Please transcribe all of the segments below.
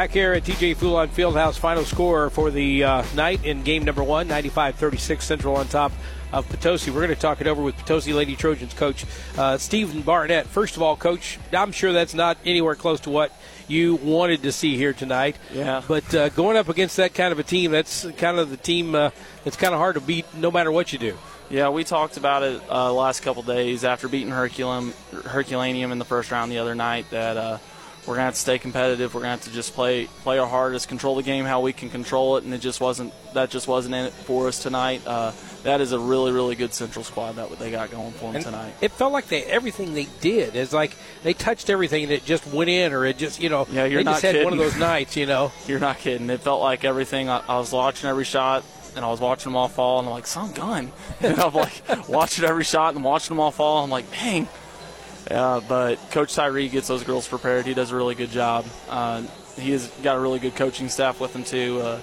Back here at TJ Fulon Fieldhouse, final score for the uh, night in game number one, 95 36 Central on top of Potosi. We're going to talk it over with Potosi Lady Trojans coach uh, Steven Barnett. First of all, coach, I'm sure that's not anywhere close to what you wanted to see here tonight. Yeah. But uh, going up against that kind of a team, that's kind of the team uh, that's kind of hard to beat no matter what you do. Yeah, we talked about it uh, the last couple days after beating Herculum, Herculaneum in the first round the other night that uh, we're gonna have to stay competitive. We're gonna have to just play play our hardest, control the game how we can control it, and it just wasn't that just wasn't in it for us tonight. Uh, that is a really really good Central squad that they got going for them And tonight. It felt like they everything they did is like they touched everything and it just went in, or it just you know Yeah, you're they just not had one of those nights, you know. You're not kidding. It felt like everything. I, I was watching every shot, and I was watching them all fall, and I'm like, "Son, gun!" And I'm like watching every shot and watching them all fall. I'm like, "Dang!" Uh, but Coach Tyree gets those girls prepared. He does a really good job. Uh, he has got a really good coaching staff with him too. Uh,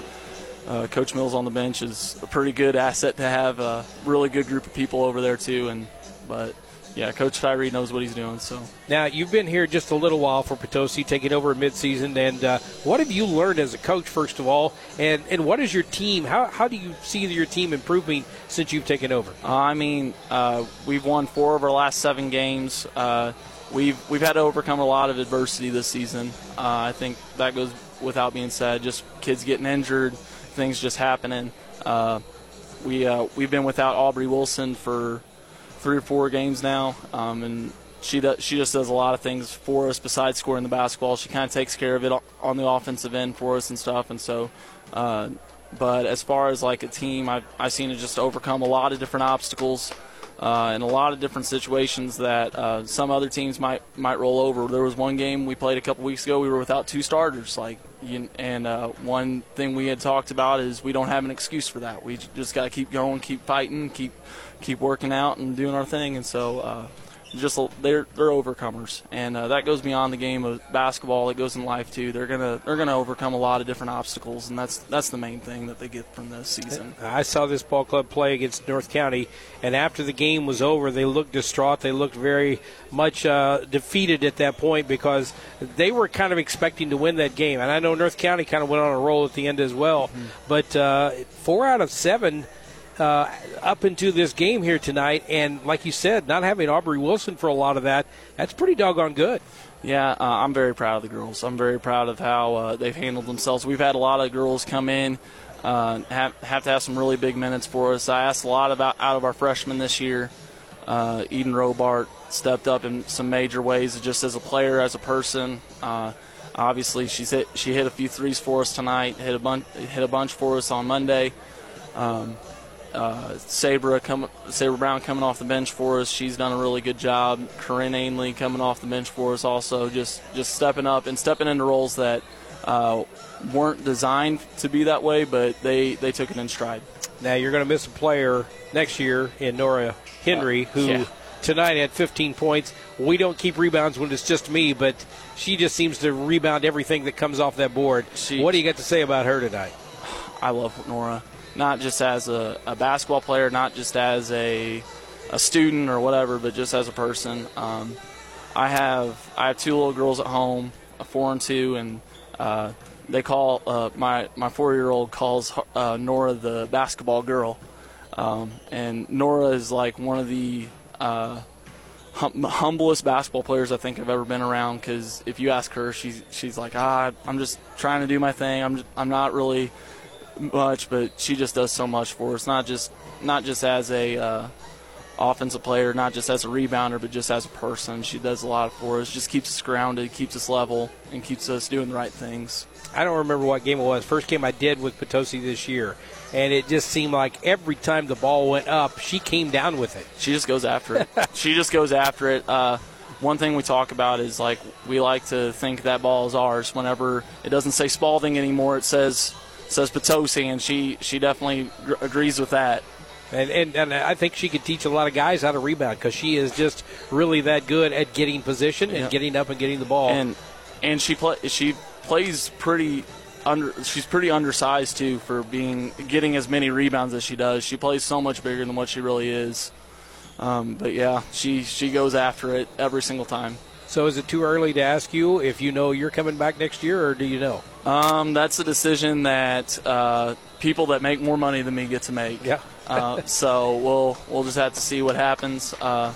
uh, Coach Mills on the bench is a pretty good asset to have. A really good group of people over there too. And but yeah, Coach Tyree knows what he's doing. So Now you've been here just a little while for Potosi, taking over midseason, and uh, what have you learned as a coach, first of all, and and what is your team? How how do you see your team improving since you've taken over? Uh, I mean, uh, we've won four of our last seven games. Uh, we've we've had to overcome a lot of adversity this season. Uh, I think that goes without being said. Just kids getting injured, things just happening. Uh, we uh, we've been without Aubrey Wilson for three or four games now, um, and she does, she just does a lot of things for us besides scoring the basketball. She kind of takes care of it on the offensive end for us and stuff, and so. Uh, but as far as like a team, I've, I've seen it just overcome a lot of different obstacles uh, in a lot of different situations that uh, some other teams might might roll over. There was one game we played a couple weeks ago. We were without two starters, like, you, and uh, one thing we had talked about is we don't have an excuse for that. We just got to keep going, keep fighting, keep keep working out and doing our thing. And so, uh, just they're they're overcomers, and uh, that goes beyond the game of basketball. It goes in life too. They're gonna they're gonna overcome a lot of different obstacles, and that's that's the main thing that they get from this season. I saw this ball club play against North County, and after the game was over, they looked distraught. They looked very much uh, defeated at that point because they were kind of expecting to win that game. And I know North County kind of went on a roll at the end as well. But uh, four out of seven uh, up into this game here tonight, and like you said, not having Aubrey Wilson for a lot of that, that's pretty doggone good. Yeah, uh, I'm very proud of the girls. I'm very proud of how uh, they've handled themselves. We've had a lot of girls come in, uh, have, have to have some really big minutes for us. I asked a lot about out of our freshmen this year. Uh, Eden Robart stepped up in some major ways, just as a player, as a person. Uh, obviously, she's hit she hit a few threes for us tonight. Hit a bunch hit a bunch for us on Monday. Um, uh, Sabra come, Sabra Brown coming off the bench for us. She's done a really good job. Corinne Ainley coming off the bench for us also, just just stepping up and stepping into roles that uh, weren't designed to be that way, but they they took it in stride. Now you're going to miss a player next year in Nora Henry, who yeah. tonight had 15 points. We don't keep rebounds when it's just me, but she just seems to rebound everything that comes off that board. She- what do you got to say about her tonight? I love Nora, not just as a, a basketball player, not just as a a student or whatever, but just as a person. Um, I have I have two little girls at home, a four and two, and uh, they call uh, my my four year old calls uh, Nora the basketball girl, um, and Nora is like one of the uh, hum- humblest basketball players I think I've ever been around. Because if you ask her, she's she's like, ah, I'm just trying to do my thing. I'm just, I'm not really much, but she just does so much for us. Not just not just as a uh, offensive player, not just as a rebounder, but just as a person. She does a lot for us. Just keeps us grounded, keeps us level, and keeps us doing the right things. I don't remember what game it was. First game I did with Potosi this year, and it just seemed like every time the ball went up, she came down with it. She just goes after it. she just goes after it. Uh, one thing we talk about is like we like to think that ball is ours. Whenever it doesn't say Spalding anymore, it says says Potosi, and she she definitely gr- agrees with that. And, and, and I think she could teach a lot of guys how to rebound because she is just really that good at getting position and getting up and getting the ball. and and she play she plays pretty under she's pretty undersized too for being getting as many rebounds as she does. She plays so much bigger than what she really is. Um, but yeah, she she goes after it every single time. So is it too early to ask you if you know you're coming back next year, or do you know? Um, that's a decision that uh, people that make more money than me get to make. Yeah. uh, so we'll we'll just have to see what happens, uh,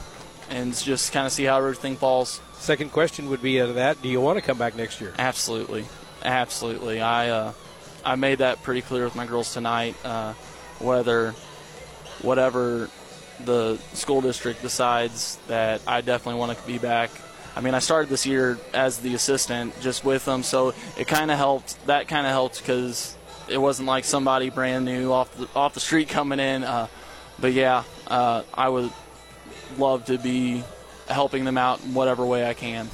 and just kind of see how everything falls. Second question would be uh, that: Do you want to come back next year? Absolutely, absolutely. I uh, I made that pretty clear with my girls tonight. Uh, whether whatever the school district decides that I definitely want to be back. I mean, I started this year as the assistant just with them, so it kind of helped. That kind of helped because it wasn't like somebody brand new off the off the street coming in. Uh, but yeah, uh, I would love to be helping them out in whatever way I can.